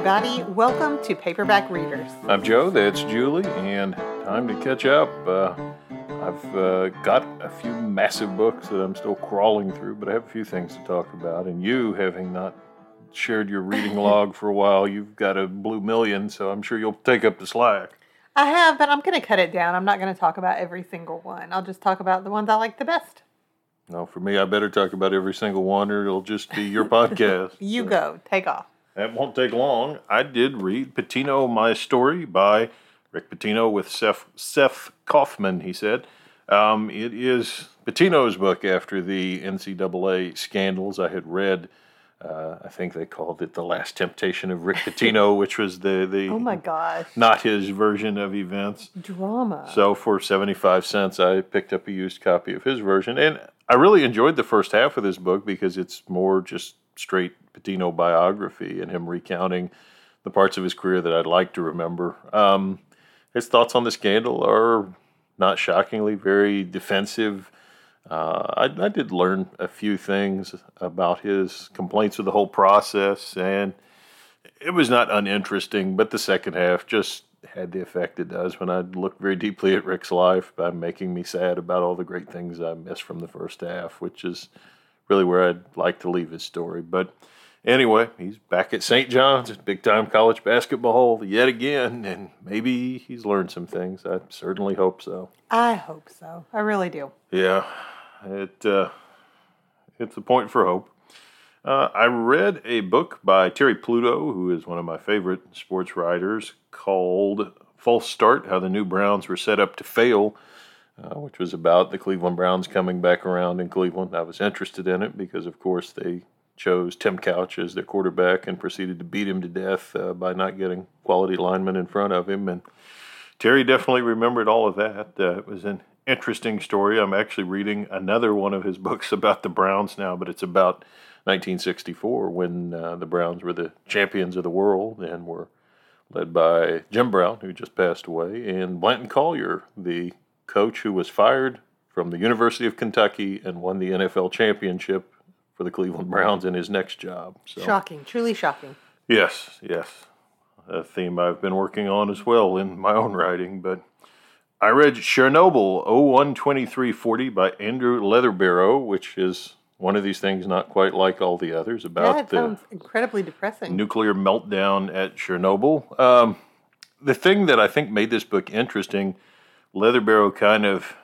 Everybody. Welcome to Paperback Readers. I'm Joe, that's Julie, and time to catch up. Uh, I've uh, got a few massive books that I'm still crawling through, but I have a few things to talk about. And you, having not shared your reading log for a while, you've got a blue million, so I'm sure you'll take up the slack. I have, but I'm going to cut it down. I'm not going to talk about every single one. I'll just talk about the ones I like the best. No, for me, I better talk about every single one, or it'll just be your podcast. You go. Take off. That won't take long. I did read Pitino My Story by Rick Pitino with Seth, Seth Kaufman, he said. Um, it is Pitino's book after the NCAA scandals. I had read, uh, I think they called it The Last Temptation of Rick Pitino, which was the, the Oh my gosh. not his version of events. Drama. So for 75 cents, I picked up a used copy of his version. And I really enjoyed the first half of this book because it's more just straight Pitino biography and him recounting the parts of his career that I'd like to remember. Um, his thoughts on the scandal are not shockingly very defensive. Uh, I, I did learn a few things about his complaints with the whole process, and it was not uninteresting, but the second half just had the effect it does when I look very deeply at Rick's life by making me sad about all the great things I missed from the first half, which is really where I'd like to leave his story. But anyway, he's back at St. John's, big time college basketball yet again, and maybe he's learned some things. I certainly hope so. I hope so. I really do. Yeah, it uh, it's a point for hope. Uh, I read a book by Terry Pluto, who is one of my favorite sports writers, called False Start How the New Browns Were Set Up to Fail, uh, which was about the Cleveland Browns coming back around in Cleveland. I was interested in it because, of course, they chose Tim Couch as their quarterback and proceeded to beat him to death uh, by not getting quality linemen in front of him. And Terry definitely remembered all of that. Uh, it was an interesting story. I'm actually reading another one of his books about the Browns now, but it's about 1964 when uh, the Browns were the champions of the world and were led by Jim Brown, who just passed away, and Blanton Collier, the coach who was fired from the University of Kentucky and won the NFL championship for the Cleveland Browns in his next job. So, Shocking. Truly shocking. yes, yes, a theme I've been working on as well in my own writing. But I read Chernobyl 012340 by Andrew Leatherbarrow, which is one of these things not quite like all the others about That the incredibly depressing. nuclear meltdown at Chernobyl. Um, the thing that I think made this book interesting, Leatherbarrow kind of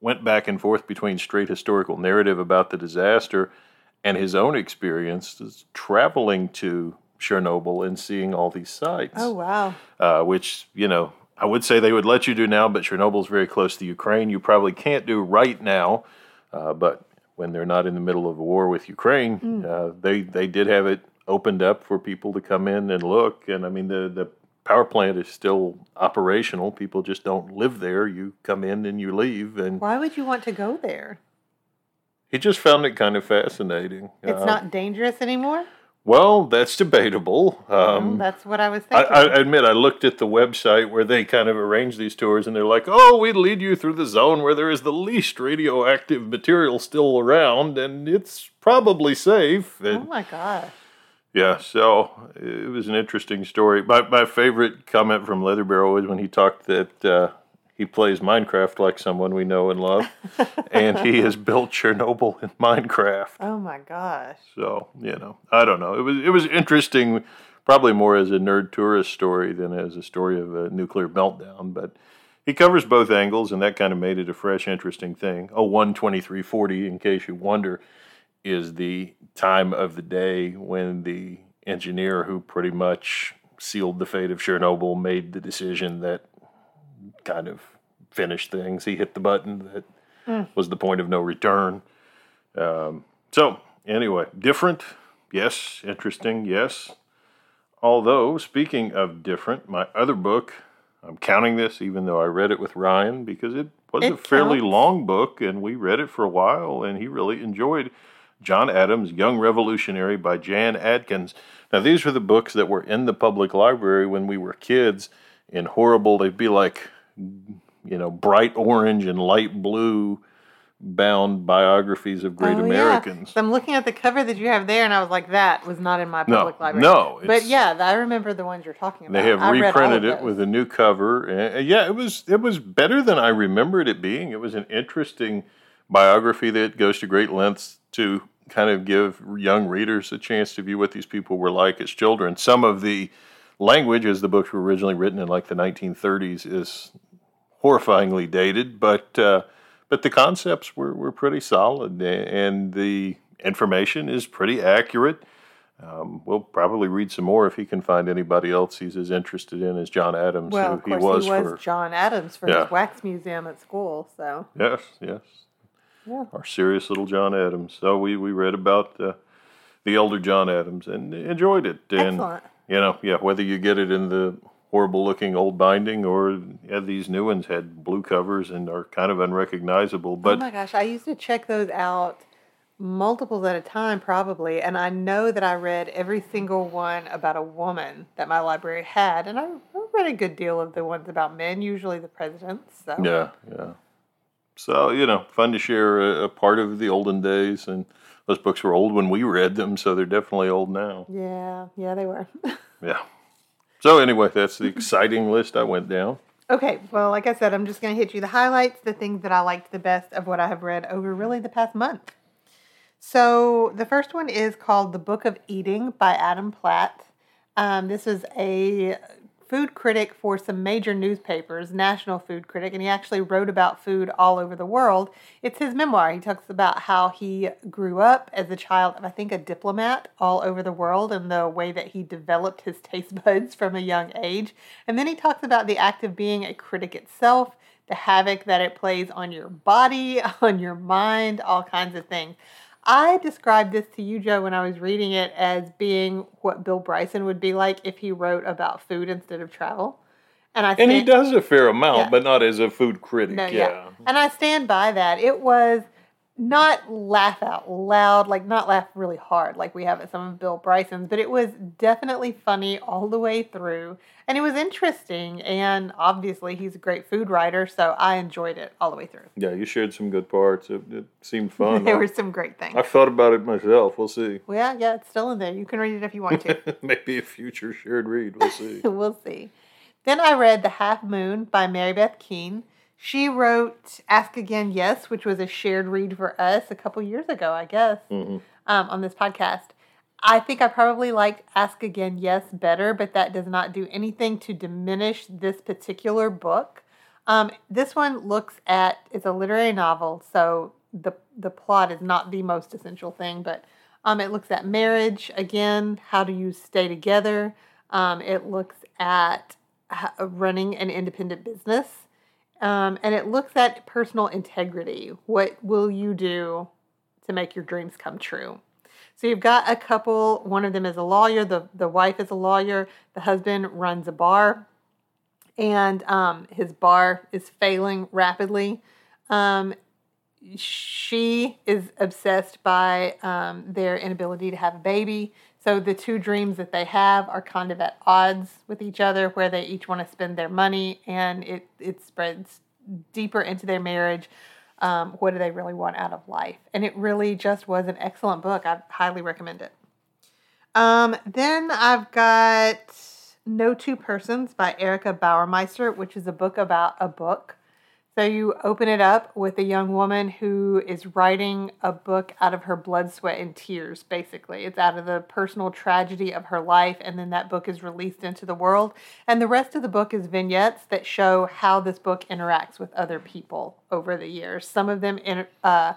went back and forth between straight historical narrative about the disaster and his own experiences traveling to Chernobyl and seeing all these sites, Oh, wow. uh, which, you know, I would say they would let you do now, but Chernobyl's very close to Ukraine. You probably can't do right now, uh, but when they're not in the middle of a war with Ukraine, uh, they they did have it opened up for people to come in and look. And I mean, the the power plant is still operational. People just don't live there. You come in and you leave, and Why would you want to go there? he just found it kind of fascinating. It's Uh, not dangerous anymore? well, that's debatable. Um, Well, that's what I was thinking. I admit, I looked at the website where they kind of arrange these tours, and they're like, "Oh, we lead you through the zone where there is the least radioactive material still around, and it's probably safe." oh, my gosh. Yeah, so it was an interesting story. My my favorite comment from Leatherbarrow is when he talked that uh, he plays Minecraft like someone we know and love, and he has built Chernobyl in Minecraft. Oh, my gosh. So you know, I don't know. It was it was interesting, probably more as a nerd tourist story than as a story of a nuclear meltdown. But he covers both angles, and that kind of made it a fresh, interesting thing. Oh, one twenty three forty, in case you wonder, is the time of the day when the engineer who pretty much sealed the fate of Chernobyl made the decision that kind of finished things. He hit the button that was the point of no return. Um, so, anyway, different, yes. Interesting, yes. Although, speaking of different, my other book, I'm counting this even though I read it with Ryan because it was It a fairly counts. long book and we read it for a while and he really enjoyed John Adams' Young Revolutionary by Jan Adkins. Now, these were the books that were in the public library when we were kids in horrible, they'd be like, you know, bright orange and light blue bound biographies of great Oh, yeah. Americans. So I'm looking at the cover that you have there, and I was like, that was not in my No, public library. no, But yeah, I remember the ones you're talking about. They have I read all of reprinted it with a new cover. And yeah, it was it was better than I remembered it being. It was an interesting biography that goes to great lengths to kind of give young readers a chance to view what these people were like as children. Some of the language, as the books were originally written in like the 1930s, is horrifyingly dated, but uh, but the concepts were, were pretty solid, and the information is pretty accurate. Um, we'll probably read some more if he can find anybody else he's as interested in as John Adams, Well, who of he course, was, he was for. John Adams for Yeah. his wax museum at school. So Yes, yes. Yeah. Our serious little John Adams. So we, we read about uh, the elder John Adams and enjoyed it. And, excellent. you know, yeah, whether you get it in the horrible looking old binding or yeah, these new ones had blue covers and are kind of unrecognizable. But oh my gosh, I used to check those out multiples at a time, probably, and I know that I read every single one about a woman that my library had, and I I read a good deal of the ones about men, usually the presidents. So Yeah, yeah. So you know, fun to share a, a part of the olden days, and those books were old when we read them, so they're definitely old now. yeah, yeah, they were. Yeah. So anyway, that's the exciting list I went down. Okay, well, like I said, I'm just going to hit you the highlights, the things that I liked the best of what I have read over really the past month. So the first one is called The Book of Eating by Adam Platt. Um, this is a food critic for some major newspapers, national food critic, and he actually wrote about food all over the world. It's his memoir. He talks about how he grew up as a child of, I think, a diplomat all over the world and the way that he developed his taste buds from a young age. And then he talks about the act of being a critic itself, the havoc that it plays on your body, on your mind, all kinds of things. I described this to you, Joe, when I was reading it as being what Bill Bryson would be like if he wrote about food instead of travel. And I think And he does a fair amount, Yeah. but not as a food critic. no, yeah. yeah. And I stand by that. It was not laugh out loud, like not laugh really hard like we have at some of Bill Bryson's, but it was definitely funny all the way through. And it was interesting. And obviously, he's a great food writer, so I enjoyed it all the way through. Yeah, you shared some good parts. It, it seemed fun. there I- were some great things. I've thought about it myself. We'll see. Well, yeah, yeah, it's still in there. You can read it if you want to. Maybe a future shared read. We'll see. we'll see. Then I read The Half Moon by Mary Beth Keane. She wrote Ask Again Yes, which was a shared read for us a couple years ago, I guess, Mhm. um, on this podcast. I think I probably liked Ask Again Yes better, but that does not do anything to diminish this particular book. Um, this one looks at it's a literary novel, so the the plot is not the most essential thing, but um, it looks at marriage again. How do you stay together? Um, it looks at running an independent business, um, and it looks at personal integrity. What will you do to make your dreams come true? So you've got a couple. One of them is a lawyer. the The wife is a lawyer. The husband runs a bar, and um, his bar is failing rapidly. Um, she is obsessed by um, their inability to have a baby. So the two dreams that they have are kind of at odds with each other, where they each want to spend their money, and it it spreads deeper into their marriage. Um, what do they really want out of life? And it really just was an excellent book. I highly recommend it. Um, then I've got No Two Persons by Erica Bauermeister, which is a book about a book. So you open it up with a young woman who is writing a book out of her blood, sweat, and tears, basically. It's out of the personal tragedy of her life, and then that book is released into the world. And the rest of the book is vignettes that show how this book interacts with other people over the years. Some of them inter- uh,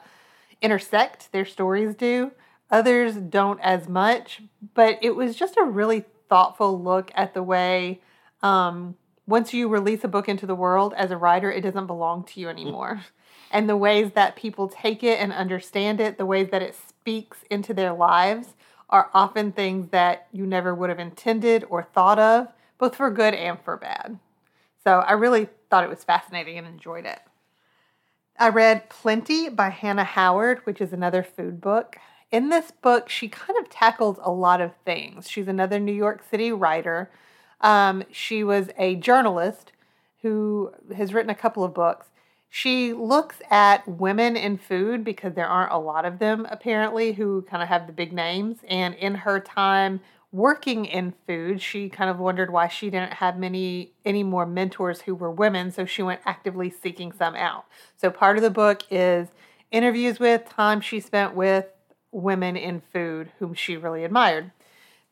intersect, their stories do, others don't as much, but it was just a really thoughtful look at the way. Um, once you release a book into the world as a writer, it doesn't belong to you anymore. Mm. and the ways that people take it and understand it, the ways that it speaks into their lives, are often things that you never would have intended or thought of, both for good and for bad. So I really thought it was fascinating and enjoyed it. I read Plenty by Hannah Howard, which is another food book. In this book, she kind of tackles a lot of things. She's another New York City writer. Um, she was a journalist who has written a couple of books. She looks at women in food because there aren't a lot of them apparently who kind of have the big names. And in her time working in food, she kind of wondered why she didn't have many any more mentors who were women, so she went actively seeking some out. So part of the book is interviews with time she spent with women in food whom she really admired.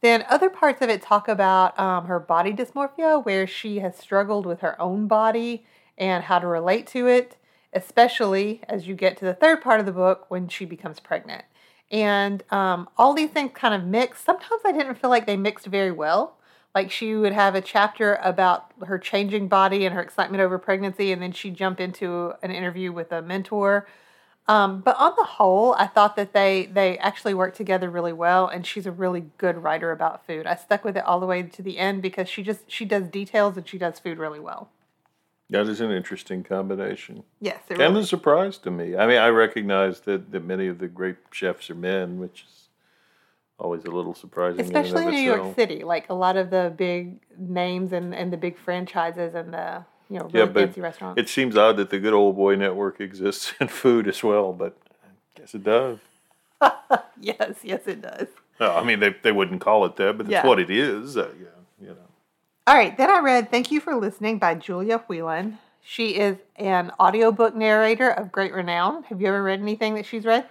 Then other parts of it talk about um, her body dysmorphia, where she has struggled with her own body and how to relate to it, especially as you get to the third part of the book when she becomes pregnant. And um, all these things kind of mix. Sometimes I didn't feel like they mixed very well. Like she would have a chapter about her changing body and her excitement over pregnancy, and then she'd jump into an interview with a mentor. Um, but on the whole, I thought that they they actually work together really well, and she's a really good writer about food. I stuck with it all the way to the end because she just she does details and she does food really well. That is an interesting combination. Yes, it kind really. of a surprise to me. I mean, I recognize that, that many of the great chefs are men, which is always a little surprising. Especially in, in New York City, like a lot of the big names and, and the big franchises and the you know really yeah, fancy restaurants. It seems odd that the Good Old Boy Network exists in food as well, but I guess it does. yes, yes, it does. No, I mean, they, they wouldn't call it that, but that's yeah. what it is. Uh, yeah, you know. All right, then I read Thank You for Listening by Julia Whelan. She is an audiobook narrator of great renown. Have you ever read anything that she's read?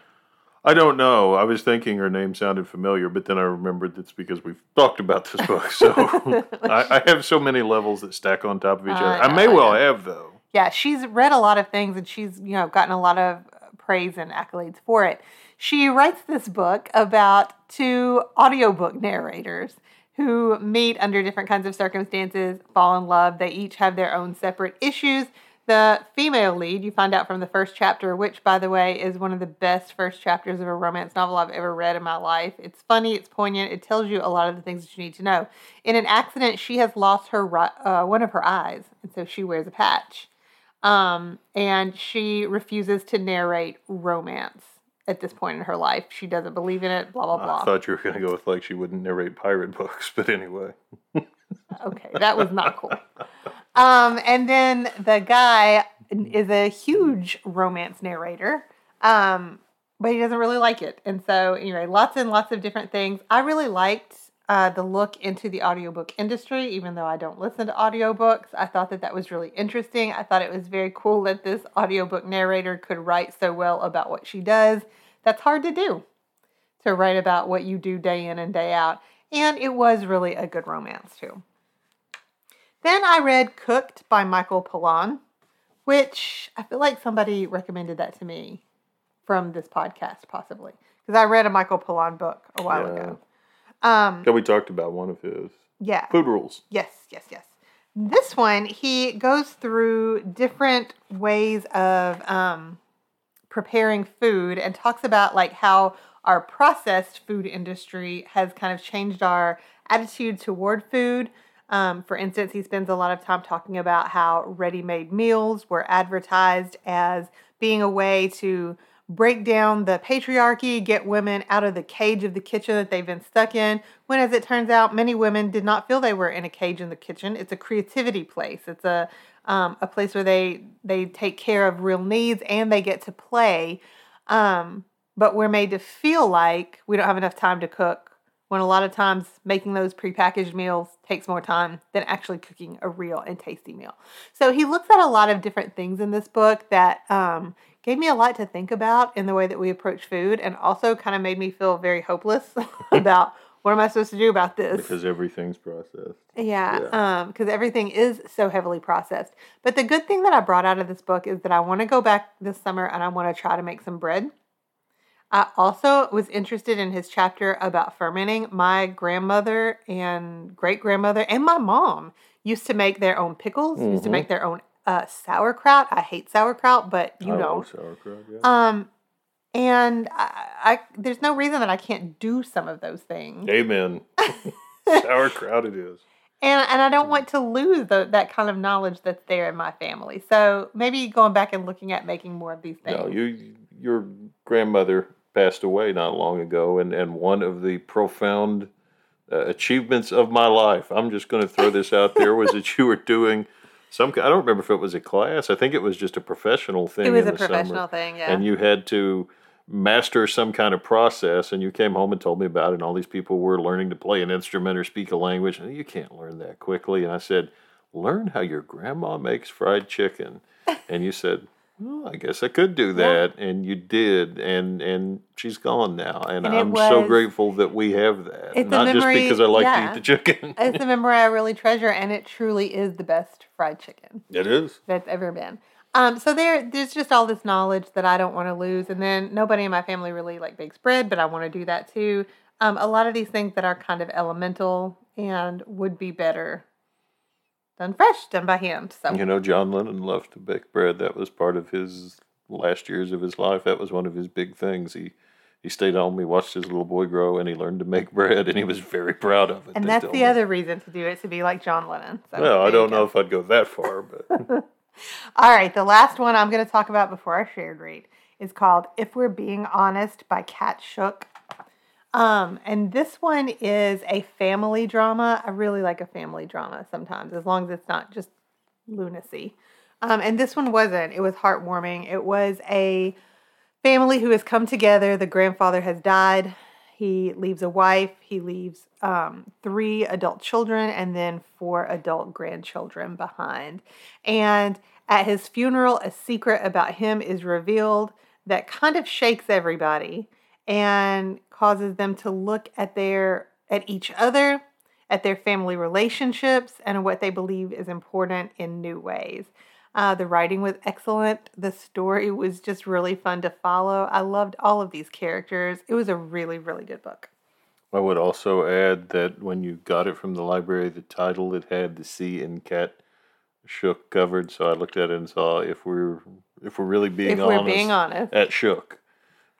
I don't know. I was thinking her name sounded familiar, but then I remembered that's because we've talked about this book. So I, I, have so many levels that stack on top of each other. I, I may well have though. Yeah, she's read a lot of things and she's you know gotten a lot of praise and accolades for it. She writes this book about two audiobook narrators who meet under different kinds of circumstances, fall in love. They each have their own separate issues. The female lead, you find out from the first chapter, which, by the way, is one of the best first chapters of a romance novel I've ever read in my life. It's funny, it's poignant, it tells you a lot of the things that you need to know. In an accident, she has lost her uh, one of her eyes, and so she wears a patch. Um, and she refuses to narrate romance at this point in her life. She doesn't believe in it, blah, blah, blah. I thought you were going to go with like she wouldn't narrate pirate books, but anyway. okay, that was not cool. Um, and then the guy is a huge romance narrator, um, but he doesn't really like it. And so, anyway, lots and lots of different things. I really liked uh, the look into the audiobook industry, even though I don't listen to audiobooks. I thought that that was really interesting. I thought it was very cool that this audiobook narrator could write so well about what she does. That's hard to do, to write about what you do day in and day out. And it was really a good romance, too. Then I read Cooked by Michael Pollan, which I feel like somebody recommended that to me from this podcast, possibly. Because I read a Michael Pollan book a while yeah. ago. Um, yeah, we talked about one of his. Yeah. Food rules. Yes, yes, yes. This one, he goes through different ways of um, preparing food and talks about like how our processed food industry has kind of changed our attitude toward food. Um, for instance, he spends a lot of time talking about how ready made meals were advertised as being a way to break down the patriarchy, get women out of the cage of the kitchen that they've been stuck in. When, as it turns out, many women did not feel they were in a cage in the kitchen. It's a creativity place. It's a um, a place where they they take care of real needs and they get to play. Um, but we're made to feel like we don't have enough time to cook when a lot of times making those prepackaged meals takes more time than actually cooking a real and tasty meal. So he looks at a lot of different things in this book that um, gave me a lot to think about in the way that we approach food and also kind of made me feel very hopeless about what am I supposed to do about this? Because everything's processed. Yeah, yeah. um, because everything is so heavily processed. But the good thing that I brought out of this book is that I want to go back this summer and I want to try to make some bread. I also was interested in his chapter about fermenting. My grandmother and great grandmother and my mom used to make their own pickles, mm-hmm. used to make mm-hmm. their own uh, sauerkraut. I hate sauerkraut, but you I know. sauerkraut, yeah. Um, and I, I, there's no reason that I can't do some of those things. Amen. sauerkraut it is. And and I don't want to lose the, that kind of knowledge that's there in my family. So maybe going back and looking at making more of these things. No, you your grandmother passed away not long ago, and, and one of the profound uh, achievements of my life, I'm just going to throw this out there, was that you were doing some. I don't remember if it was a class. I think it was just a professional thing. It was in a the summer. professional thing, yeah. and you had to master some kind of process and you came home and told me about it and all these people were learning to play an instrument or speak a language and you can't learn that quickly and i said learn how your grandma makes fried chicken and you said well i guess i could do that and you did and and she's gone now and, And i'm so grateful that we have that not memory- just because i like to eat the chicken it's a memory I really treasure, and it truly is the best fried chicken. it is that's ever been. Um, so there, there's just all this knowledge that I don't want to lose, and then nobody in my family really like bakes bread, but I want to do that too. Um, a lot of these things that are kind of elemental and would be better done fresh, done by hand. So You know, John Lennon loved to bake bread. That was part of his last years of his life. That was one of his big things. He he stayed home, he watched his little boy grow, and he learned to make bread, and he was very proud of it. and that's the me. other reason to do it to be like John Lennon. So Well, I don't know if I'd go that far, but All right, the last one I'm going to talk about before our shared read is called If We're Being Honest by Cat Shook. Um, and this one is a family drama. I really like a family drama sometimes, as long as it's not just lunacy. Um, and this one wasn't. It was heartwarming. It was a family who has come together. The grandfather has died. He leaves a wife. He leaves um, three adult children and then four adult grandchildren behind. And at his funeral, a secret about him is revealed that kind of shakes everybody and causes them to look at their at each other, at their family relationships, and what they believe is important in new ways. Uh, the writing was excellent. The story was just really fun to follow. I loved all of these characters. It was a really, really good book. I would also add that when you got it from the library, the title it had the sea and cat shook covered. So I looked at it and saw if we're if we're really being if we're being honest. at shook,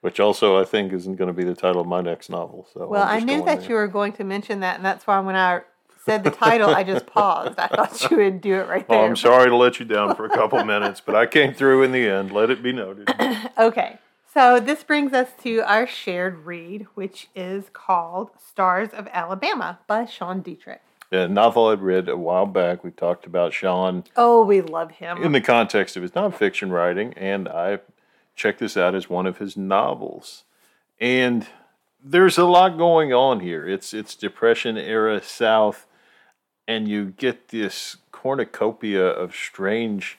which also I think isn't going to be the title of my next novel. So Well, I knew that there. you were going to mention that, and that's why when I said the title, I just paused. I thought you would do it right Oh, there. I'm sorry to let you down for a couple minutes, but I came through in the end. Let it be noted. Okay, so this brings us to our shared read, which is called Stars of Alabama by Sean Dietrich. A novel I'd read a while back. We talked about Sean Oh, we love him. in the context of his nonfiction writing, and I checked this out as one of his novels. And there's a lot going on here. It's it's Depression era South, and you get this cornucopia of strange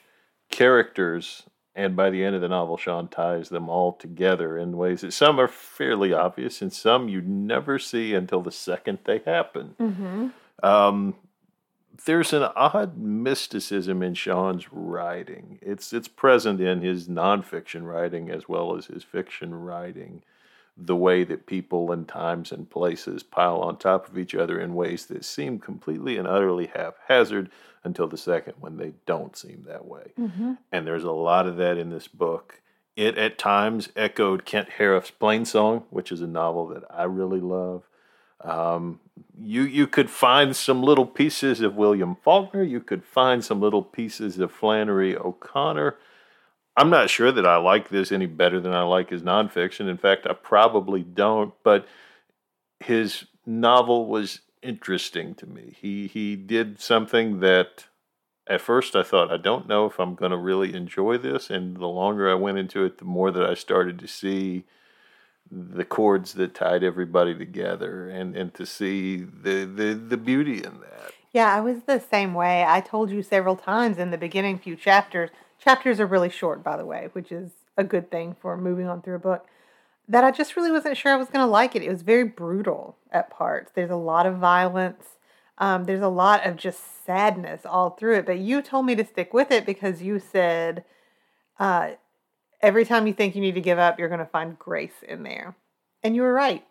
characters. And by the end of the novel, Sean ties them all together in ways that some are fairly obvious, and some you never see until the second they happen. hmm Um, there's an odd mysticism in Sean's writing. It's it's present in his nonfiction writing as well as his fiction writing. The way that people and times and places pile on top of each other in ways that seem completely and utterly haphazard until the second when they don't seem that way. hmm And there's a lot of that in this book. It at times echoed Kent Haruf's Plain Song, which is a novel that I really love. Um, you you could find some little pieces of William Faulkner. You could find some little pieces of Flannery O'Connor. I'm not sure that I like this any better than I like his nonfiction. In fact, I probably don't. But his novel was interesting to me. He he did something that at first I thought I don't know if I'm going to really enjoy this, and the longer I went into it, the more that I started to see the cords that tied everybody together, and and to see the the the beauty in that. Yeah, I was the same way. I told you several times in the beginning few chapters. Chapters are really short, by the way, which is a good thing for moving on through a book. That I just really wasn't sure I was going to like it. It was very brutal at parts. There's a lot of violence. Um, there's a lot of just sadness all through it. But you told me to stick with it because you said uh, every time you think you need to give up, you're going to find grace in there. And you were right.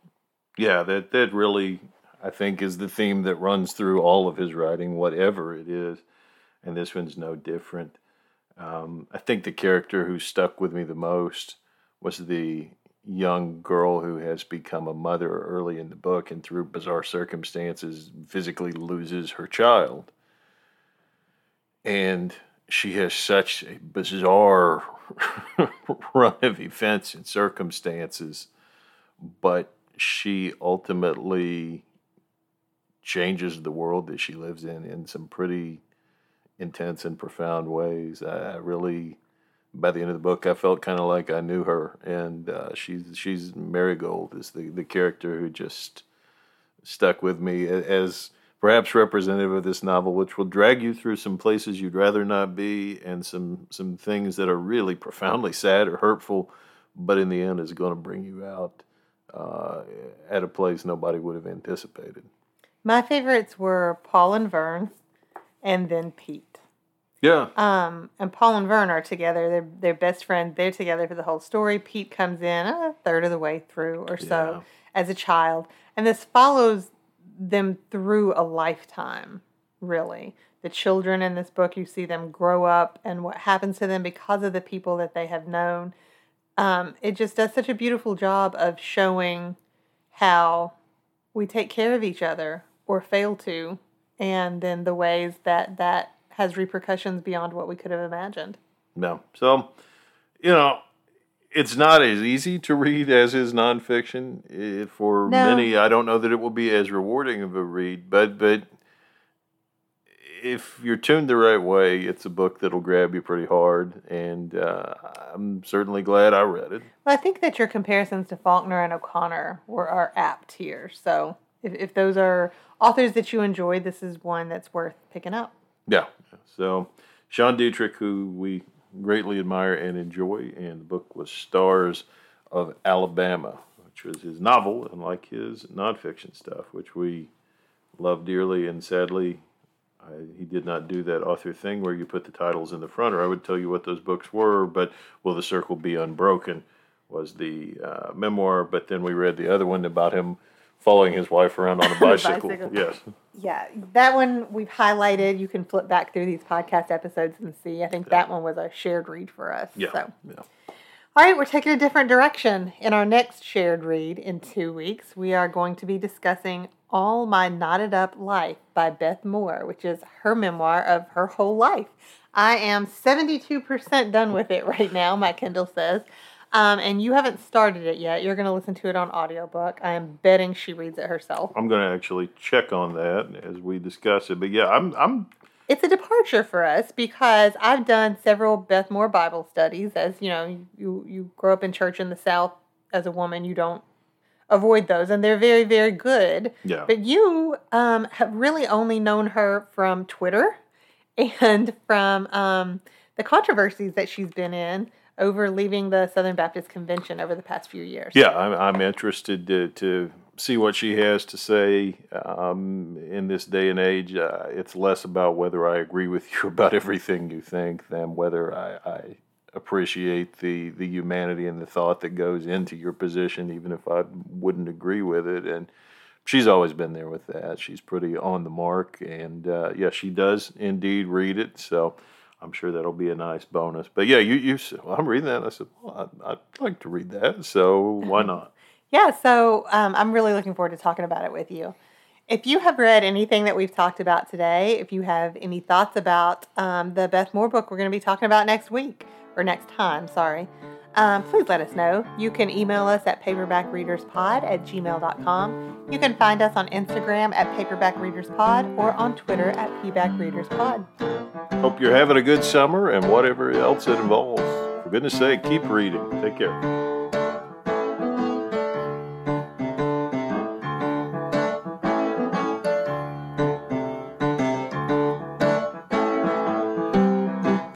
Yeah, that that really I think is the theme that runs through all of his writing, whatever it is, and this one's no different. Um, I think the character who stuck with me the most was the young girl who has become a mother early in the book and through bizarre circumstances physically loses her child. And she has such a bizarre run of events and circumstances, but she ultimately changes the world that she lives in in some pretty intense and profound ways. I, really, by the end of the book, I felt kind of like I knew her, and uh, she's she's Marigold is the the character who just stuck with me as perhaps representative of this novel, which will drag you through some places you'd rather not be, and some some things that are really profoundly sad or hurtful, but in the end is going to bring you out uh, at a place nobody would have anticipated. My favorites were Paul and Vern, and then Pete. Yeah. Um, and Paul and Vern are together. They're they're best friends. They're together for the whole story. Pete comes in a third of the way through or so Yeah. as a child, and this follows them through a lifetime. Really, the children in this book, you see them grow up and what happens to them because of the people that they have known. Um, it just does such a beautiful job of showing how we take care of each other or fail to, and then the ways that that has repercussions beyond what we could have imagined. No. So, you know, it's not as easy to read as is nonfiction. It, for No. many, I don't know that it will be as rewarding of a read, but but if you're tuned the right way, it's a book that'll grab you pretty hard, and uh, I'm certainly glad I read it. Well, I think that your comparisons to Faulkner and O'Connor were are apt here. So if, if those are authors that you enjoyed, this is one that's worth picking up. Yeah. So, Sean Dietrich, who we greatly admire and enjoy, and the book was Stars of Alabama, which was his novel, unlike his nonfiction stuff, which we love dearly. And sadly, I, he did not do that author thing where you put the titles in the front, or I would tell you what those books were. But Will the Circle Be Unbroken was the uh, memoir, but then we read the other one about him following his wife around on a bicycle. Bicycle. Yes. Yeah, that one we've highlighted. You can flip back through these podcast episodes and see. I think that one was a shared read for us. Yeah. So. yeah. All right, we're taking a different direction. In our next shared read in two weeks, we are going to be discussing All My Knotted Up Life by Beth Moore, which is her memoir of her whole life. I am 72% done with it right now, my Kindle says. Um, and you haven't started it yet. You're going to listen to it on audiobook. I am betting she reads it herself. I'm going to actually check on that as we discuss it. But yeah, I'm I'm it's a departure for us because I've done several Beth Moore Bible studies. As you know, you you grow up in church in the South as a woman, you don't avoid those, and they're very very good. yeah. But you um, have really only known her from Twitter and from um, the controversies that she's been in over leaving the Southern Baptist Convention over the past few years. Yeah, I'm, I'm interested to, to see what she has to say um, in this day and age. Uh, it's less about whether I agree with you about everything you think than whether I, I appreciate the, the humanity and the thought that goes into your position, even if I wouldn't agree with it. And she's always been there with that. She's pretty on the mark. And uh, yeah, she does indeed read it. So. I'm sure that'll be a nice bonus. But yeah, you you well, I'm reading that. I said, well, I'd, I'd like to read that. So why not? Yeah, so um, I'm really looking forward to talking about it with you. If you have read anything that we've talked about today, if you have any thoughts about um, the Beth Moore book we're going to be talking about next week, or next time, sorry, um, please let us know. You can email us at paperbackreaderspod at gmail.com. You can find us on Instagram at paperbackreaderspod or on Twitter at pbackreaderspod. Hope you're having a good summer and whatever else it involves. For goodness sake, keep reading. Take care.